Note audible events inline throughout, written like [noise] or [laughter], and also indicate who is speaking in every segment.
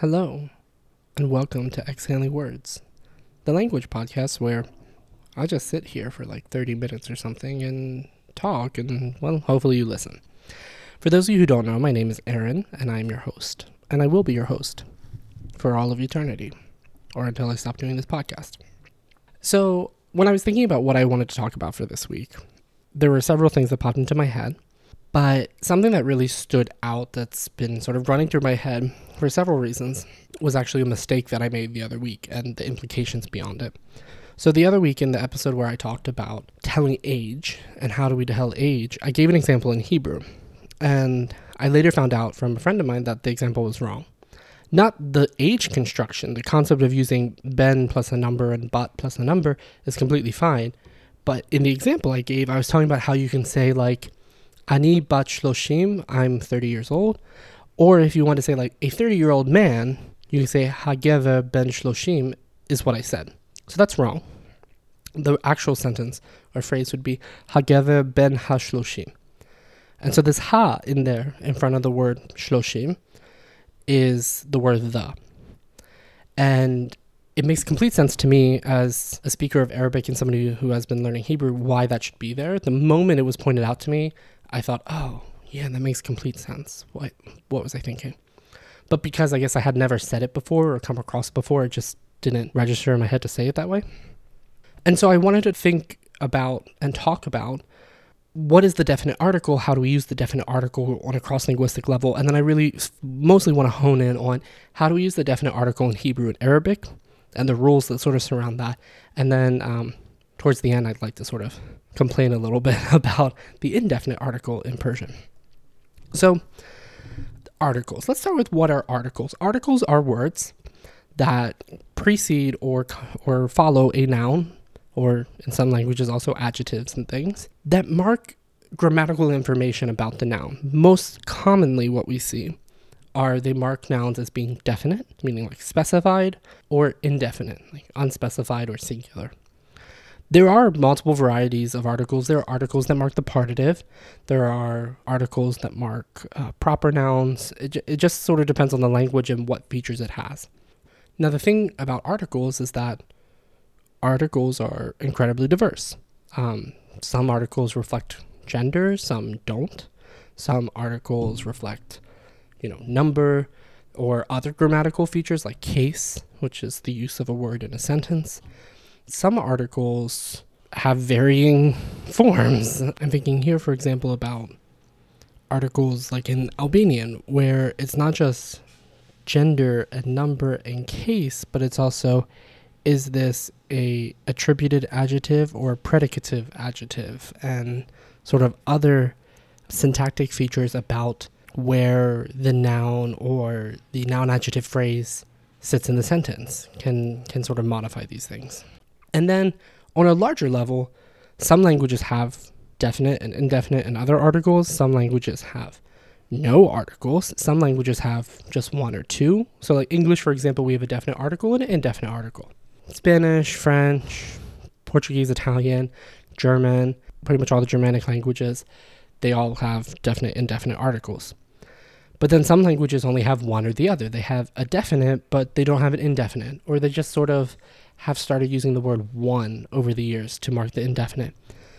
Speaker 1: Hello, and welcome to Exhaling Words, the language podcast where I just sit here for like 30 minutes or something and talk, and well, hopefully you listen. For those of you who don't know, my name is Aaron, and I am your host, and I will be your host for all of eternity, or until I stop doing this podcast. So, when I was thinking about what I wanted to talk about for this week, there were several things that popped into my head, but something that really stood out that's been sort of running through my head for several reasons was actually a mistake that I made the other week and the implications beyond it. So, the other week in the episode where I talked about telling age and how do we tell age, I gave an example in Hebrew. And I later found out from a friend of mine that the example was wrong. Not the age construction, the concept of using ben plus a number and bat plus a number is completely fine. But in the example I gave, I was talking about how you can say, like, Ani bat shloshim, I'm 30 years old. Or if you want to say, like, a 30 year old man, you can say Hagever ben shloshim, is what I said. So that's wrong. The actual sentence or phrase would be Hagever ben hashloshim. And so this ha in there, in front of the word shloshim, is the word the. And it makes complete sense to me as a speaker of Arabic and somebody who has been learning Hebrew why that should be there. The moment it was pointed out to me, I thought, oh, yeah, that makes complete sense. What what was I thinking? But because I guess I had never said it before or come across before, it just didn't register in my head to say it that way. And so I wanted to think about and talk about what is the definite article? How do we use the definite article on a cross linguistic level? And then I really mostly want to hone in on how do we use the definite article in Hebrew and Arabic and the rules that sort of surround that. And then um, towards the end, I'd like to sort of complain a little [laughs] bit about the indefinite article in Persian. So, articles. Let's start with what are articles. Articles are words that precede or or follow a noun or in some languages also adjectives and things that mark grammatical information about the noun. Most commonly what we see are they mark nouns as being definite, meaning like specified, or indefinite, like unspecified or singular. There are multiple varieties of articles. There are articles that mark the partitive. There are articles that mark uh, proper nouns. It, it just sort of depends on the language and what features it has. Now, the thing about articles is that articles are incredibly diverse. Um, some articles reflect gender, some don't. Some articles reflect, you know, number or other grammatical features like case, which is the use of a word in a sentence. Some articles have varying forms. I'm thinking here, for example, about articles like in Albanian, where it's not just gender and number and case, but it's also is this a attributed adjective or predicative adjective and sort of other syntactic features about where the noun or the noun adjective phrase sits in the sentence can can sort of modify these things. And then on a larger level, some languages have definite and indefinite and other articles. Some languages have no articles. Some languages have just one or two. So like English for example, we have a definite article and an indefinite article. Spanish, French, Portuguese, Italian, German, pretty much all the Germanic languages, they all have definite indefinite articles. But then some languages only have one or the other. They have a definite, but they don't have an indefinite, or they just sort of have started using the word one over the years to mark the indefinite.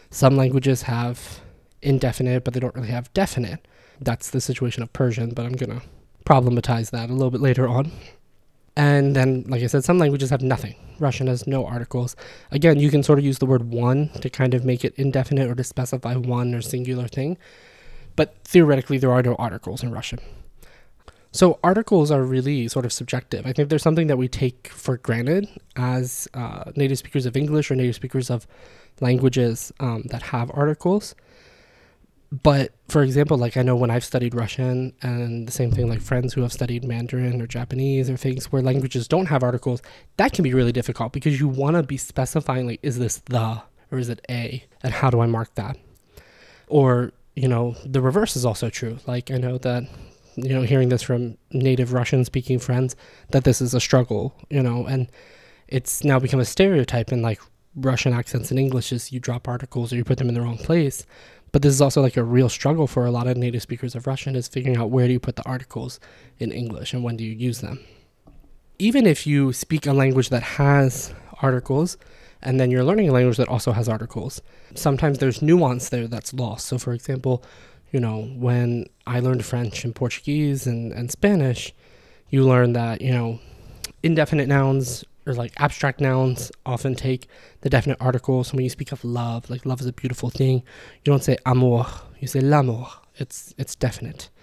Speaker 1: Some languages have indefinite, but they don't really have definite. That's the situation of Persian, but I'm going to problematize that a little bit later on. And then, like I said, some languages have nothing. Russian has no articles. Again, you can sort of use the word one to kind of make it indefinite or to specify one or singular thing. But theoretically, there are no articles in Russian. So, articles are really sort of subjective. I think there's something that we take for granted as uh, native speakers of English or native speakers of languages um, that have articles but for example, like I know when I've studied Russian and the same thing like friends who have studied Mandarin or Japanese or things where languages don't have articles, that can be really difficult because you want to be specifying like is this the or is it a and how do I mark that? Or, you know, the reverse is also true. Like I know that you know, hearing this from native Russian speaking friends that this is a struggle, you know, and it's now become a stereotype in like Russian accents in English is you drop articles or you put them in the wrong place but this is also like a real struggle for a lot of native speakers of Russian is figuring out where do you put the articles in English and when do you use them. even if you speak a language that has articles, and then you're learning a language that also has articles, sometimes there's nuance there that's lost. So, for example, you know, when I learned French and Portuguese and, and Spanish, you learn that, you know, indefinite nouns or like abstract nouns often take the definite article. So when you speak of love, like love is a beautiful thing, you don't say amour, you say l'amour. It's it's definite. [laughs]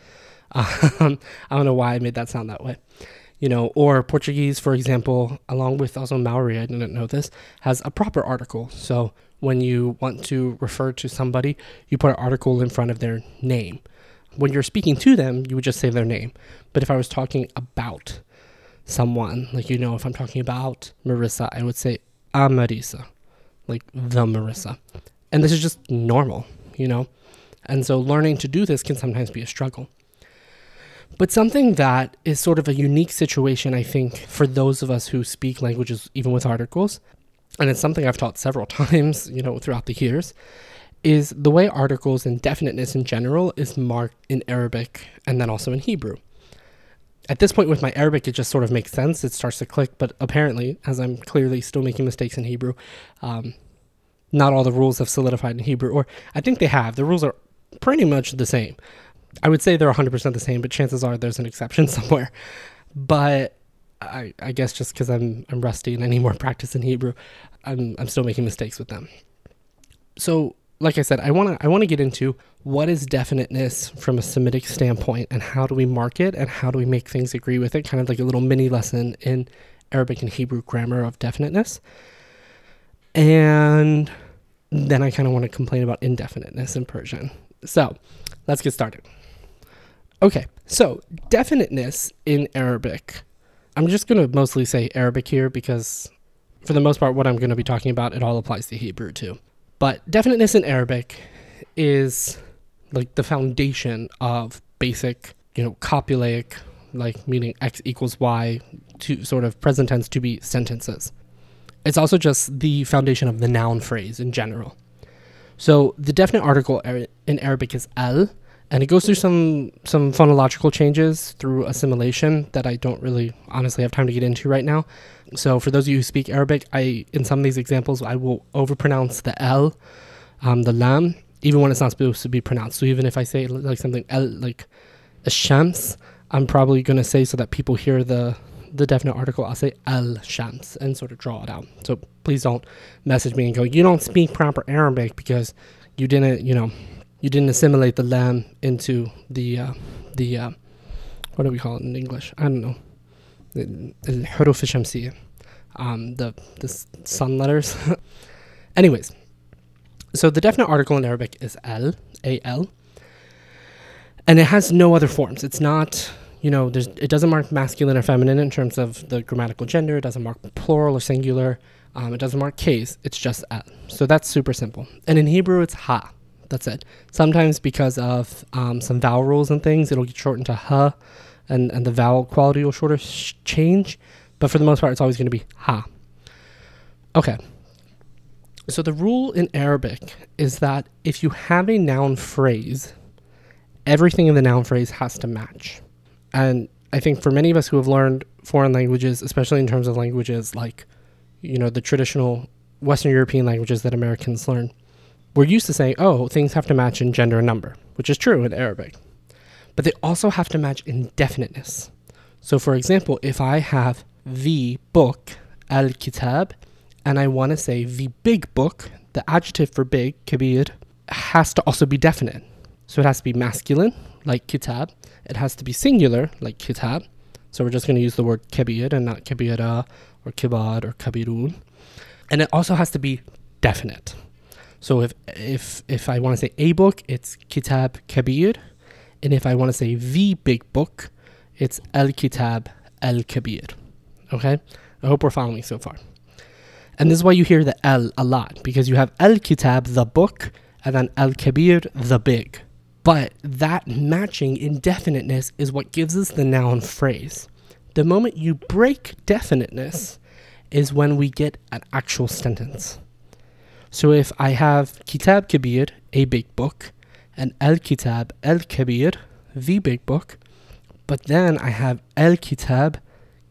Speaker 1: Um, I don't know why I made that sound that way. You know, or Portuguese, for example, along with also Maori, I didn't know this, has a proper article. So when you want to refer to somebody, you put an article in front of their name. When you're speaking to them, you would just say their name. But if I was talking about someone, like you know, if I'm talking about Marissa, I would say a Marissa, like the Marissa. And this is just normal, you know? And so learning to do this can sometimes be a struggle. But something that is sort of a unique situation, I think, for those of us who speak languages even with articles, and it's something I've taught several [laughs] times, you know, throughout the years, is the way articles and definiteness in general is marked in Arabic and then also in Hebrew. At this point with my Arabic, it just sort of makes sense. It starts to click, but apparently, as I'm clearly still making mistakes in Hebrew, um, not all the rules have solidified in Hebrew, or I think they have. The rules are pretty much the same. I would say they're 100% the same, but chances are there's an exception [laughs] somewhere. But I, I guess just because I'm I'm rusty and I need more [laughs] practice in Hebrew, I'm I'm still making mistakes with them. So, like I said, I wanna I wanna get into what is definiteness from a Semitic standpoint and how do we mark it and how do we make things agree with it, kind of like a little mini lesson in Arabic and Hebrew grammar of definiteness. And then I kind of want to complain about indefiniteness in Persian. So, let's get started. Okay, so definiteness in Arabic. I'm just going to mostly say Arabic here because, for the most part, what I'm going to be talking about, it all applies to Hebrew too. But definiteness in Arabic is like the foundation of basic, you know, copulaic, like meaning x equals y, to sort of present tense to be sentences. It's also just the foundation of the noun phrase in general. So the definite article in Arabic is al, and it goes through some some phonological changes through assimilation that I don't really honestly have time to get into right now. So for those of you who speak Arabic, I in some of these examples I will overpronounce the l, um, the lam, even when it's not supposed to be pronounced. So even if I say like something el, like a shams, I'm probably gonna say so that people hear the the definite article, I'll say al shams and sort of draw it out. So please don't message me and go, you don't speak proper Arabic because you didn't, you know, you didn't assimilate the lam into the uh, the uh, what do we call it in English? I don't know. Um, the the sun letters. [laughs] Anyways, so the definite article in Arabic is al, a l, and it has no other forms. It's not you know, it doesn't mark masculine or feminine in terms of the grammatical gender. It doesn't mark plural or singular. Um, it doesn't mark case. It's just at. So that's super simple. And in Hebrew, it's ha. That's it. Sometimes because of um, some vowel rules and things, it'll get shortened to ha, and, and the vowel quality will sort of sh- change. But for the most part, it's always going to be ha. Okay. So the rule in Arabic is that if you have a noun phrase, everything in the noun phrase has to match. And I think for many of us who have learned foreign languages, especially in terms of languages like, you know, the traditional Western European languages that Americans learn, we're used to saying, oh, things have to match in gender and number, which is true in Arabic. But they also have to match in definiteness. So, for example, if I have the book, al kitab, and I want to say the big book, the adjective for big, kabir, has to also be definite. So it has to be masculine, like kitab, it has to be singular, like kitab. So we're just going to use the word kabir and not kabira or kibar or kabirun. And it also has to be definite. So if if if I want to say a book, it's kitab kabir, and if I want to say the big book, it's al kitab al kabir. Okay, I hope we're following so far. And this is why you hear the al a lot because you have al kitab the book and then al kabir the big. But that matching indefiniteness is what gives us the noun phrase. The moment you break definiteness is when we get an actual sentence. So if I have Kitab Kabir, a big book, and Al Kitab Al Kabir, the big book, but then I have Al Kitab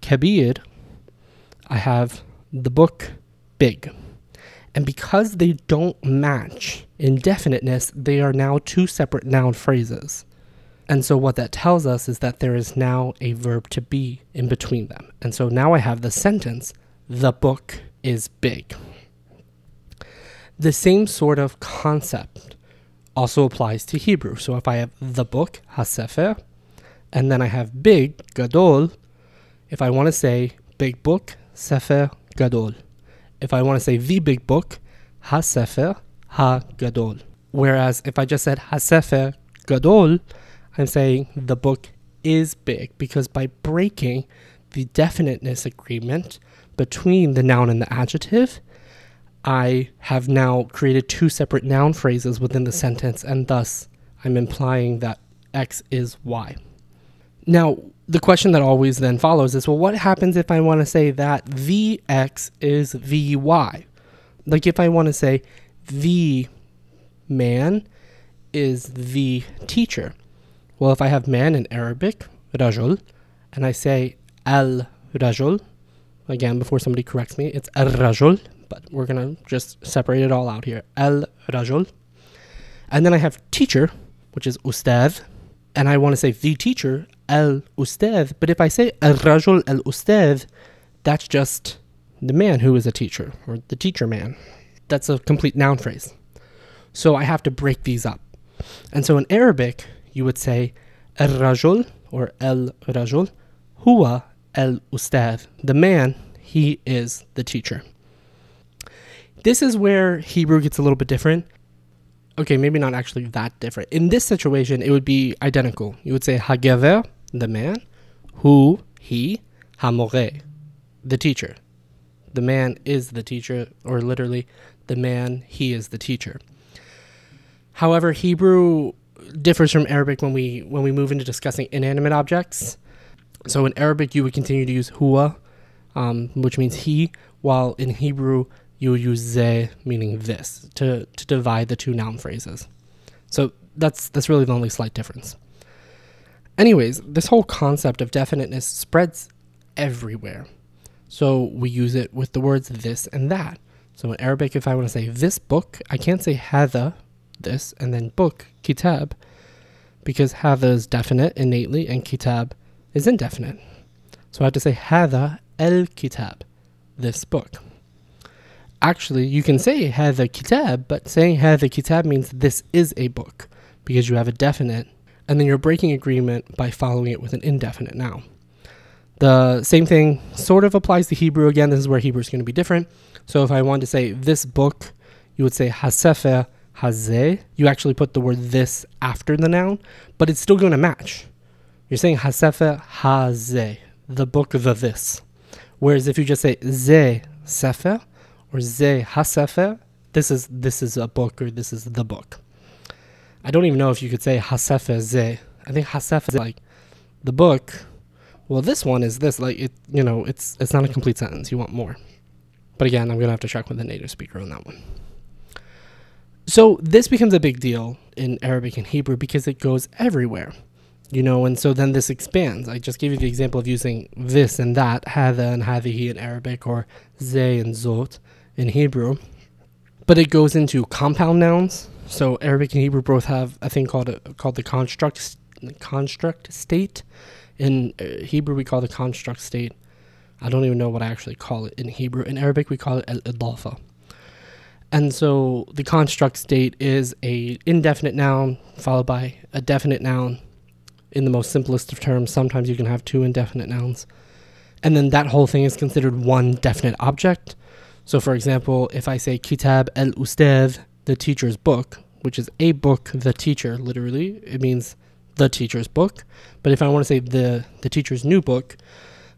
Speaker 1: Kabir, I have the book big. And because they don't match in definiteness, they are now two separate noun phrases. And so what that tells us is that there is now a verb to be in between them. And so now I have the sentence, the book is big. The same sort of concept also applies to Hebrew. So if I have the book, hasefer, and then I have big, gadol, if I want to say big book, sefer gadol. If I want to say the big book, hasefer ha gadol. Whereas if I just said hasefer gadol, I'm saying the book is big because by breaking the definiteness agreement between the noun and the adjective, I have now created two separate noun phrases within the mm-hmm. sentence, and thus I'm implying that X is Y. Now, the question that always then follows is well, what happens if I want to say that the X is the Y? Like if I want to say the man is the teacher. Well, if I have man in Arabic, rajul, and I say al rajul, again, before somebody corrects me, it's al rajul, but we're going to just separate it all out here. El rajul. And then I have teacher, which is ustad, and I want to say the teacher, El ustad. But if I say El rajul El ustad, that's just the man who is a teacher, or the teacher man. That's a complete noun phrase. So I have to break these up. And so in Arabic, you would say El rajul or el rajul, huwa el ustad. The man, he is the teacher. This is where Hebrew gets a little bit different. Okay, maybe not actually that different. In this situation, it would be identical. You would say hagever, the man, who, he, hamore, the teacher. The man is the teacher, or literally, the man, he is the teacher. However, Hebrew differs from Arabic when we when we move into discussing inanimate objects. So in Arabic, you would continue to use huwa, um, which means he, while in Hebrew, you would use ze, meaning this, to, to divide the two noun phrases. So that's that's really the only slight difference. Anyways, this whole concept of definiteness spreads everywhere. So we use it with the words this and that. So in Arabic, if I want to say this book, I can't say hada, this, and then book, kitab, because hada is definite innately and kitab is indefinite. So I have to say hada el kitab, this book. Actually, you can say hada kitab, but saying hada kitab means this is a book because you have a definite, and then you're breaking agreement by following it with an indefinite noun. The same thing sort of applies to Hebrew. Again, this is where Hebrew is going to be different. So if I wanted to say this book, you would say hasefer hazeh. You actually put the word this after the noun, but it's still going to match. You're saying hasefer hazeh, the book of the this. Whereas if you just say ze sefer or ze hasefer, this is this is a book or this is the book. I don't even know if you could say hasefer ze. I think hasefer is like the book. Well, this one is this like it. You know, it's it's not a complete sentence. You want more. But again, I'm gonna have to check with the native speaker on that one. So this becomes a big deal in Arabic and Hebrew because it goes everywhere you know, and so then this expands. I just gave you the example of using this and that, hada and hadihi in Arabic, or ze and zot in Hebrew. But it goes into compound nouns. So Arabic and Hebrew both have a thing called a, called the construct construct state. In uh, Hebrew, we call the construct state. I don't even know what I actually call it in Hebrew. In Arabic, we call it al idafa. And so the construct state is a indefinite noun followed by a definite noun in the most simplest of terms. Sometimes you can have two indefinite nouns. And then that whole thing is considered one definite object. So, for example, if I say Kitab el Ustad, the teacher's book, which is a book, the teacher, literally, it means the teacher's book. But if I want to say the, the teacher's new book,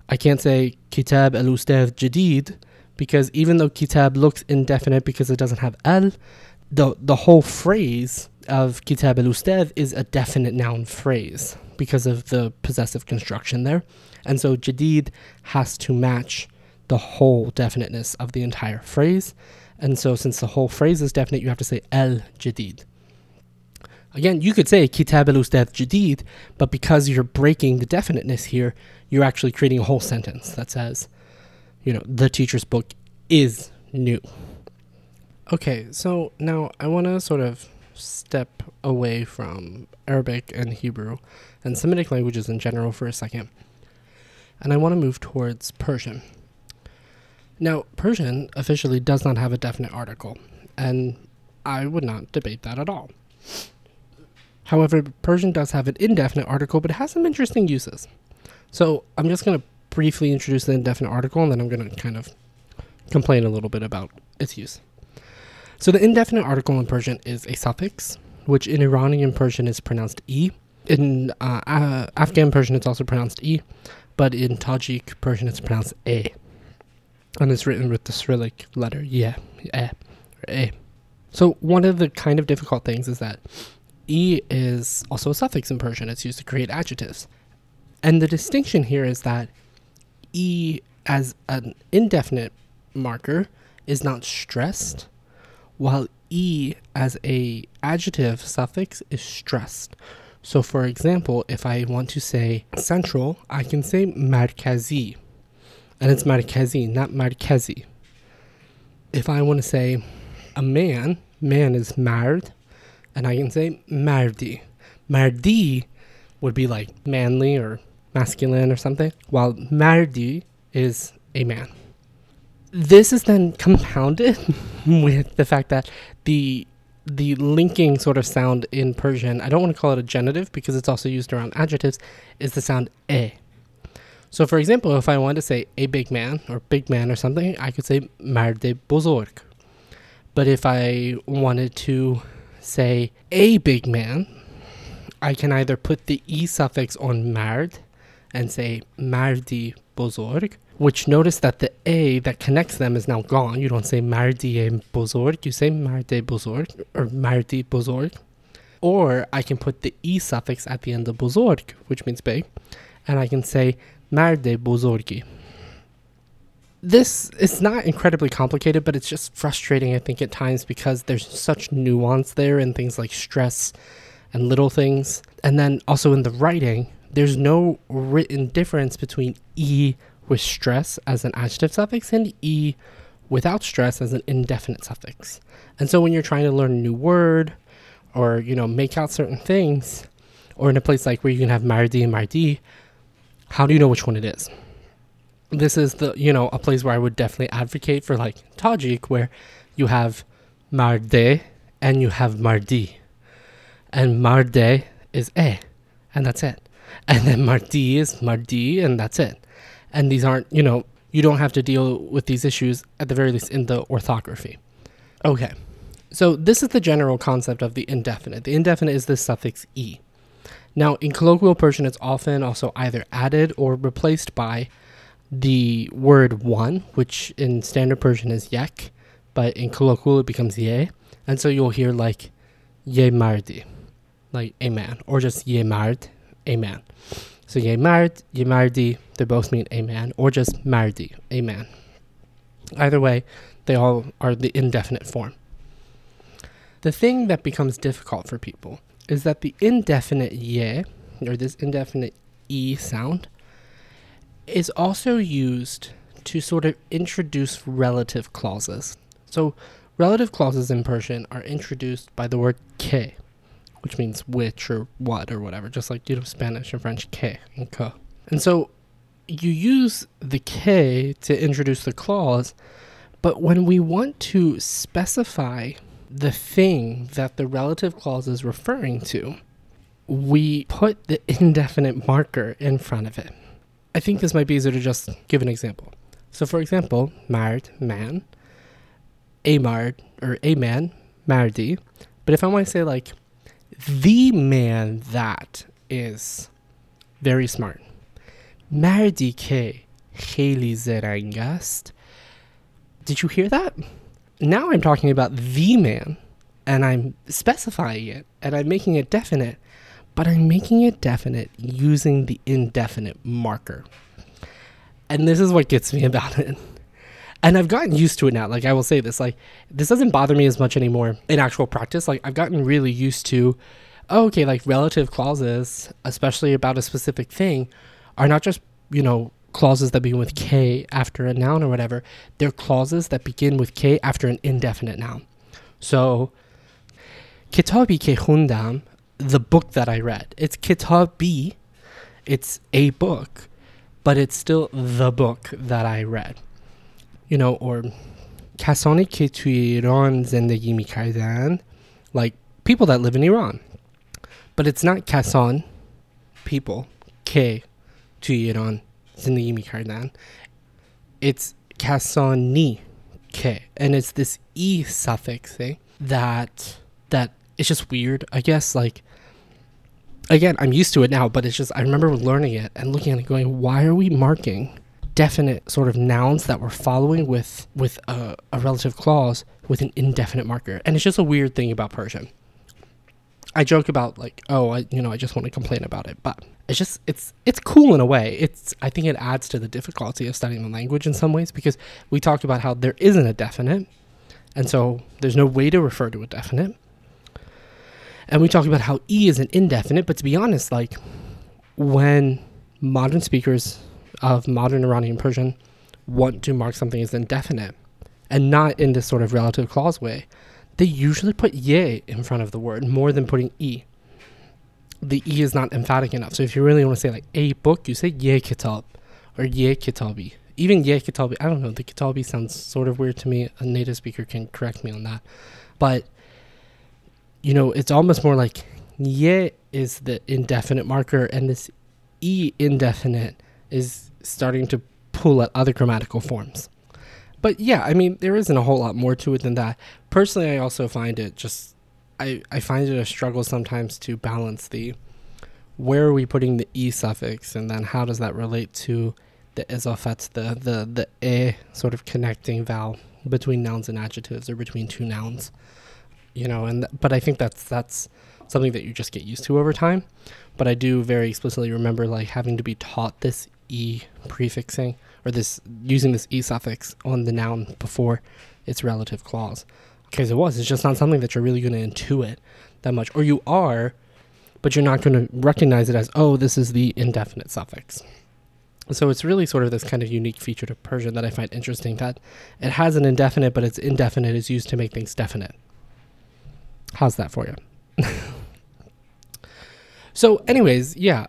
Speaker 1: I can't say Kitab el Ustad Jadid, because even though Kitab looks indefinite because it doesn't have al, the, the whole phrase of Kitab el Ustad is a definite noun phrase because of the possessive construction there. And so jadid has to match the whole definiteness of the entire phrase. And so since the whole phrase is definite, you have to say el jadid. Again, you could say kitab el ustad jadid, but because you're breaking the definiteness here, you're actually creating a whole sentence that says, you know, the teacher's book is new. Okay, so now I want to sort of step away from Arabic and Hebrew and Semitic languages in general for a second. And I want to move towards Persian. Now, Persian officially does not have a definite article, and I would not debate that at all. However, Persian does have an indefinite article, but it has some interesting uses. So I'm just going to briefly introduce the indefinite article, and then I'm going to kind of complain a little bit about its use. So the indefinite article in Persian is a suffix, which in Iranian Persian is pronounced e. In uh, uh, Afghan Persian, it's also pronounced e, but in Tajik Persian, it's pronounced a, and it's written with the Cyrillic letter yeah, eh. So one of the kind of difficult things is that e is also a suffix in Persian. It's used to create adjectives, and the distinction here is that e as an indefinite marker is not stressed while e as a adjective suffix is stressed. So for example, if I want to say central, I can say markazi. And it's markazi, not markazi. If I want to say a man, man is mard, and I can say mardi. Mardi would be like manly or masculine or something, while mardi is a man this is then compounded [laughs] with the fact that the the linking sort of sound in Persian, I don't want to call it a genitive because it's also used around adjectives, is the sound e. So, for example, if I wanted to say a big man or big man or something, I could say marde bozorg. But if I wanted to say a big man, I can either put the e suffix on mard and say mardi bozorg, which notice that the A that connects them is now gone. You don't say Mardi Bozorg, you say Mardi Bozorg or Mardi Bozorg. Or I can put the E suffix at the end of Bozorg, which means big, and I can say Marde Bozorgi. This is not incredibly complicated, but it's just frustrating, I think, at times because there's such nuance there in things like stress and little things. And then also in the writing, there's no written difference between E with stress as an adjective suffix and e without stress as an indefinite suffix. And so when you're trying to learn a new word or, you know, make out certain things, or in a place like where you can have mardi and mardi, how do you know which one it is? This is the, you know, a place where I would definitely advocate for like Tajik where you have marde and you have mardi. And marde is e, and that's it. And then mardi is mardi, and that's it and these aren't, you know, you don't have to deal with these issues at the very least in the orthography. Okay. So this is the general concept of the indefinite. The indefinite is the suffix e. Now, in colloquial Persian, it's often also either added or replaced by the word one, which in standard Persian is yek, but in colloquial it becomes ye. And so you'll hear like ye mardi, like a man, or just ye mard, a man. So ye mard, ye mardi, they both mean a man, or just mardi, a man. Either way, they all are the indefinite form. The thing that becomes difficult for people is that the indefinite ye, or this indefinite e sound, is also used to sort of introduce relative clauses. So, relative clauses in Persian are introduced by the word ke, which means which or what or whatever, just like you know Spanish and French que and que. And so you use the ke to introduce the clause, but when we want to specify the thing that the relative clause is referring to, we put the [laughs] indefinite marker in front of it. I think this might be easier to just give an example. So, for example, married man, a married or a man, mardi. But if I want to say like the man that is very smart, mardi ke Haley Did you hear that? Now I'm talking about the man and I'm specifying it and I'm making it definite, but I'm making it definite using the indefinite marker. And this is what gets me about it. And I've gotten used to it now. Like I will say this, like this doesn't bother me as much anymore in actual practice. Like I've gotten really used to oh, okay, like relative clauses, especially about a specific thing, are not just, you know, clauses that begin with K after a noun or whatever, they're clauses that begin with K after an indefinite noun. So, kitabi ke khundam, the book that I read. It's kitabi, it's a book, but it's still the book that I read. You know, or tu Iran zendagi mi like people that live in Iran. But it's not kasan, people, ke tu Iran mi kardan. It's kasani ke, and it's this e suffix thing that that it's just weird. I guess like again, I'm used to it now, but it's just I remember learning it and looking at it, going, why are we marking definite sort of nouns that we're following with with a, a relative clause with an indefinite marker? And it's just a weird thing about Persian. I joke about like, oh, I you know, I just want to complain about it, but it's just it's it's cool in a way. It's I think it adds to the difficulty of studying the language in some ways because we talked about how there isn't a definite, and so there's no way to refer to a definite. And we talked about how e is an indefinite, but to be honest, like when modern speakers of modern Iranian Persian want to mark something as indefinite and not in this sort of relative clause way, they usually put ye in front of the word more than putting e the e is not emphatic enough. So if you really want to say like a book, you say ye kitab or ye kitabi. Even ye kitabi, I don't know. The kitabi sounds sort of weird to me. A native speaker can correct me on that, but you know, it's almost more like ye is the indefinite marker, and this e indefinite is starting to pull at other grammatical forms. But yeah, I mean, there isn't a whole lot more to it than that. Personally, I also find it just I, I find it a struggle sometimes to balance the where are we putting the e suffix and then how does that relate to the izafet, the the the e sort of connecting vowel between nouns and adjectives or between two nouns, you know. And th- but I think that's that's something that you just get used to over time. But I do very explicitly remember like having to be taught this e prefixing or this using this e suffix on the noun before its relative clause because it was. It's just not something that you're really going to intuit that much, or you are, but you're not going to recognize it as oh, this is the indefinite suffix. So it's really sort of this kind of unique feature to Persian that I find interesting that it has an indefinite, but its indefinite is used to make things definite. How's that for you? [laughs] so, anyways, yeah,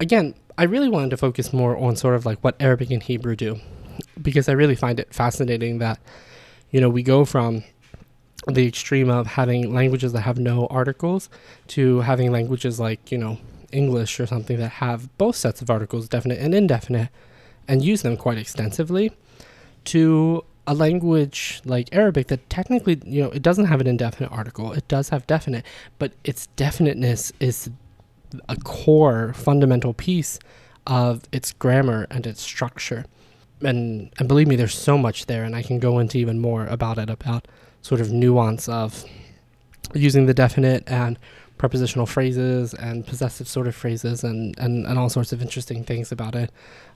Speaker 1: again, I really wanted to focus more on sort of like what Arabic and Hebrew do because I really find it fascinating that, you know, we go from the extreme of having languages that have no articles to having languages like, you know, English or something that have both sets of articles, definite and indefinite, and use them quite extensively, to a language like Arabic that technically, you know, it doesn't have an indefinite article. It does have definite, but its definiteness is a core fundamental piece of its grammar and its structure. And and believe me, there's so much there, and I can go into even more about it about sort of nuance of using the definite and prepositional phrases and possessive sort of phrases and, and, and all sorts of interesting things about it.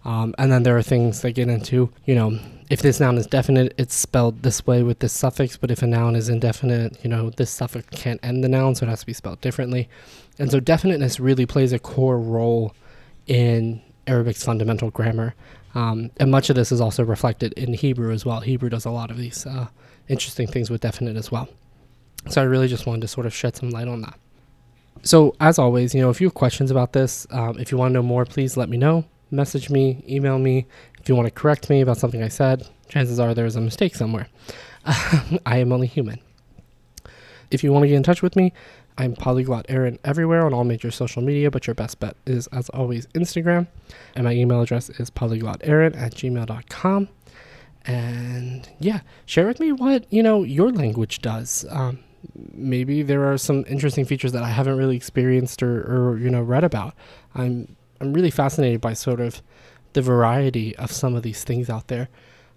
Speaker 1: Um, and then there are things that get into, you know, if this noun is definite, it's spelled this way with this suffix, but if a noun is indefinite, you know, this suffix can't end the noun, so it has to be spelled differently. And so definiteness really plays a core role in Arabic's fundamental grammar. Um, and much of this is also reflected in Hebrew as well. Hebrew does a lot of these uh, interesting things with definite as well. So I really just wanted to sort of shed some light on that. So as always, you know, if you have questions about this, um, if you want to know more, please let me know. Message me, email me. If you want to correct me about something I said, chances are there's a mistake somewhere. [laughs] I am only human. If you want to get in touch with me, I'm Polyglot Aaron everywhere on all major social media, but your best bet is, as always, Instagram. And my email address is polyglotaron at gmail.com and yeah, share with me what you know your language does. Um, maybe there are some interesting features that I haven't really experienced or, or you know read about. I'm I'm really fascinated by sort of the variety of some of these things out there.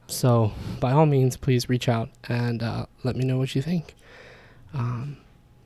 Speaker 1: So by all means, please reach out and uh, let me know what you think. Um,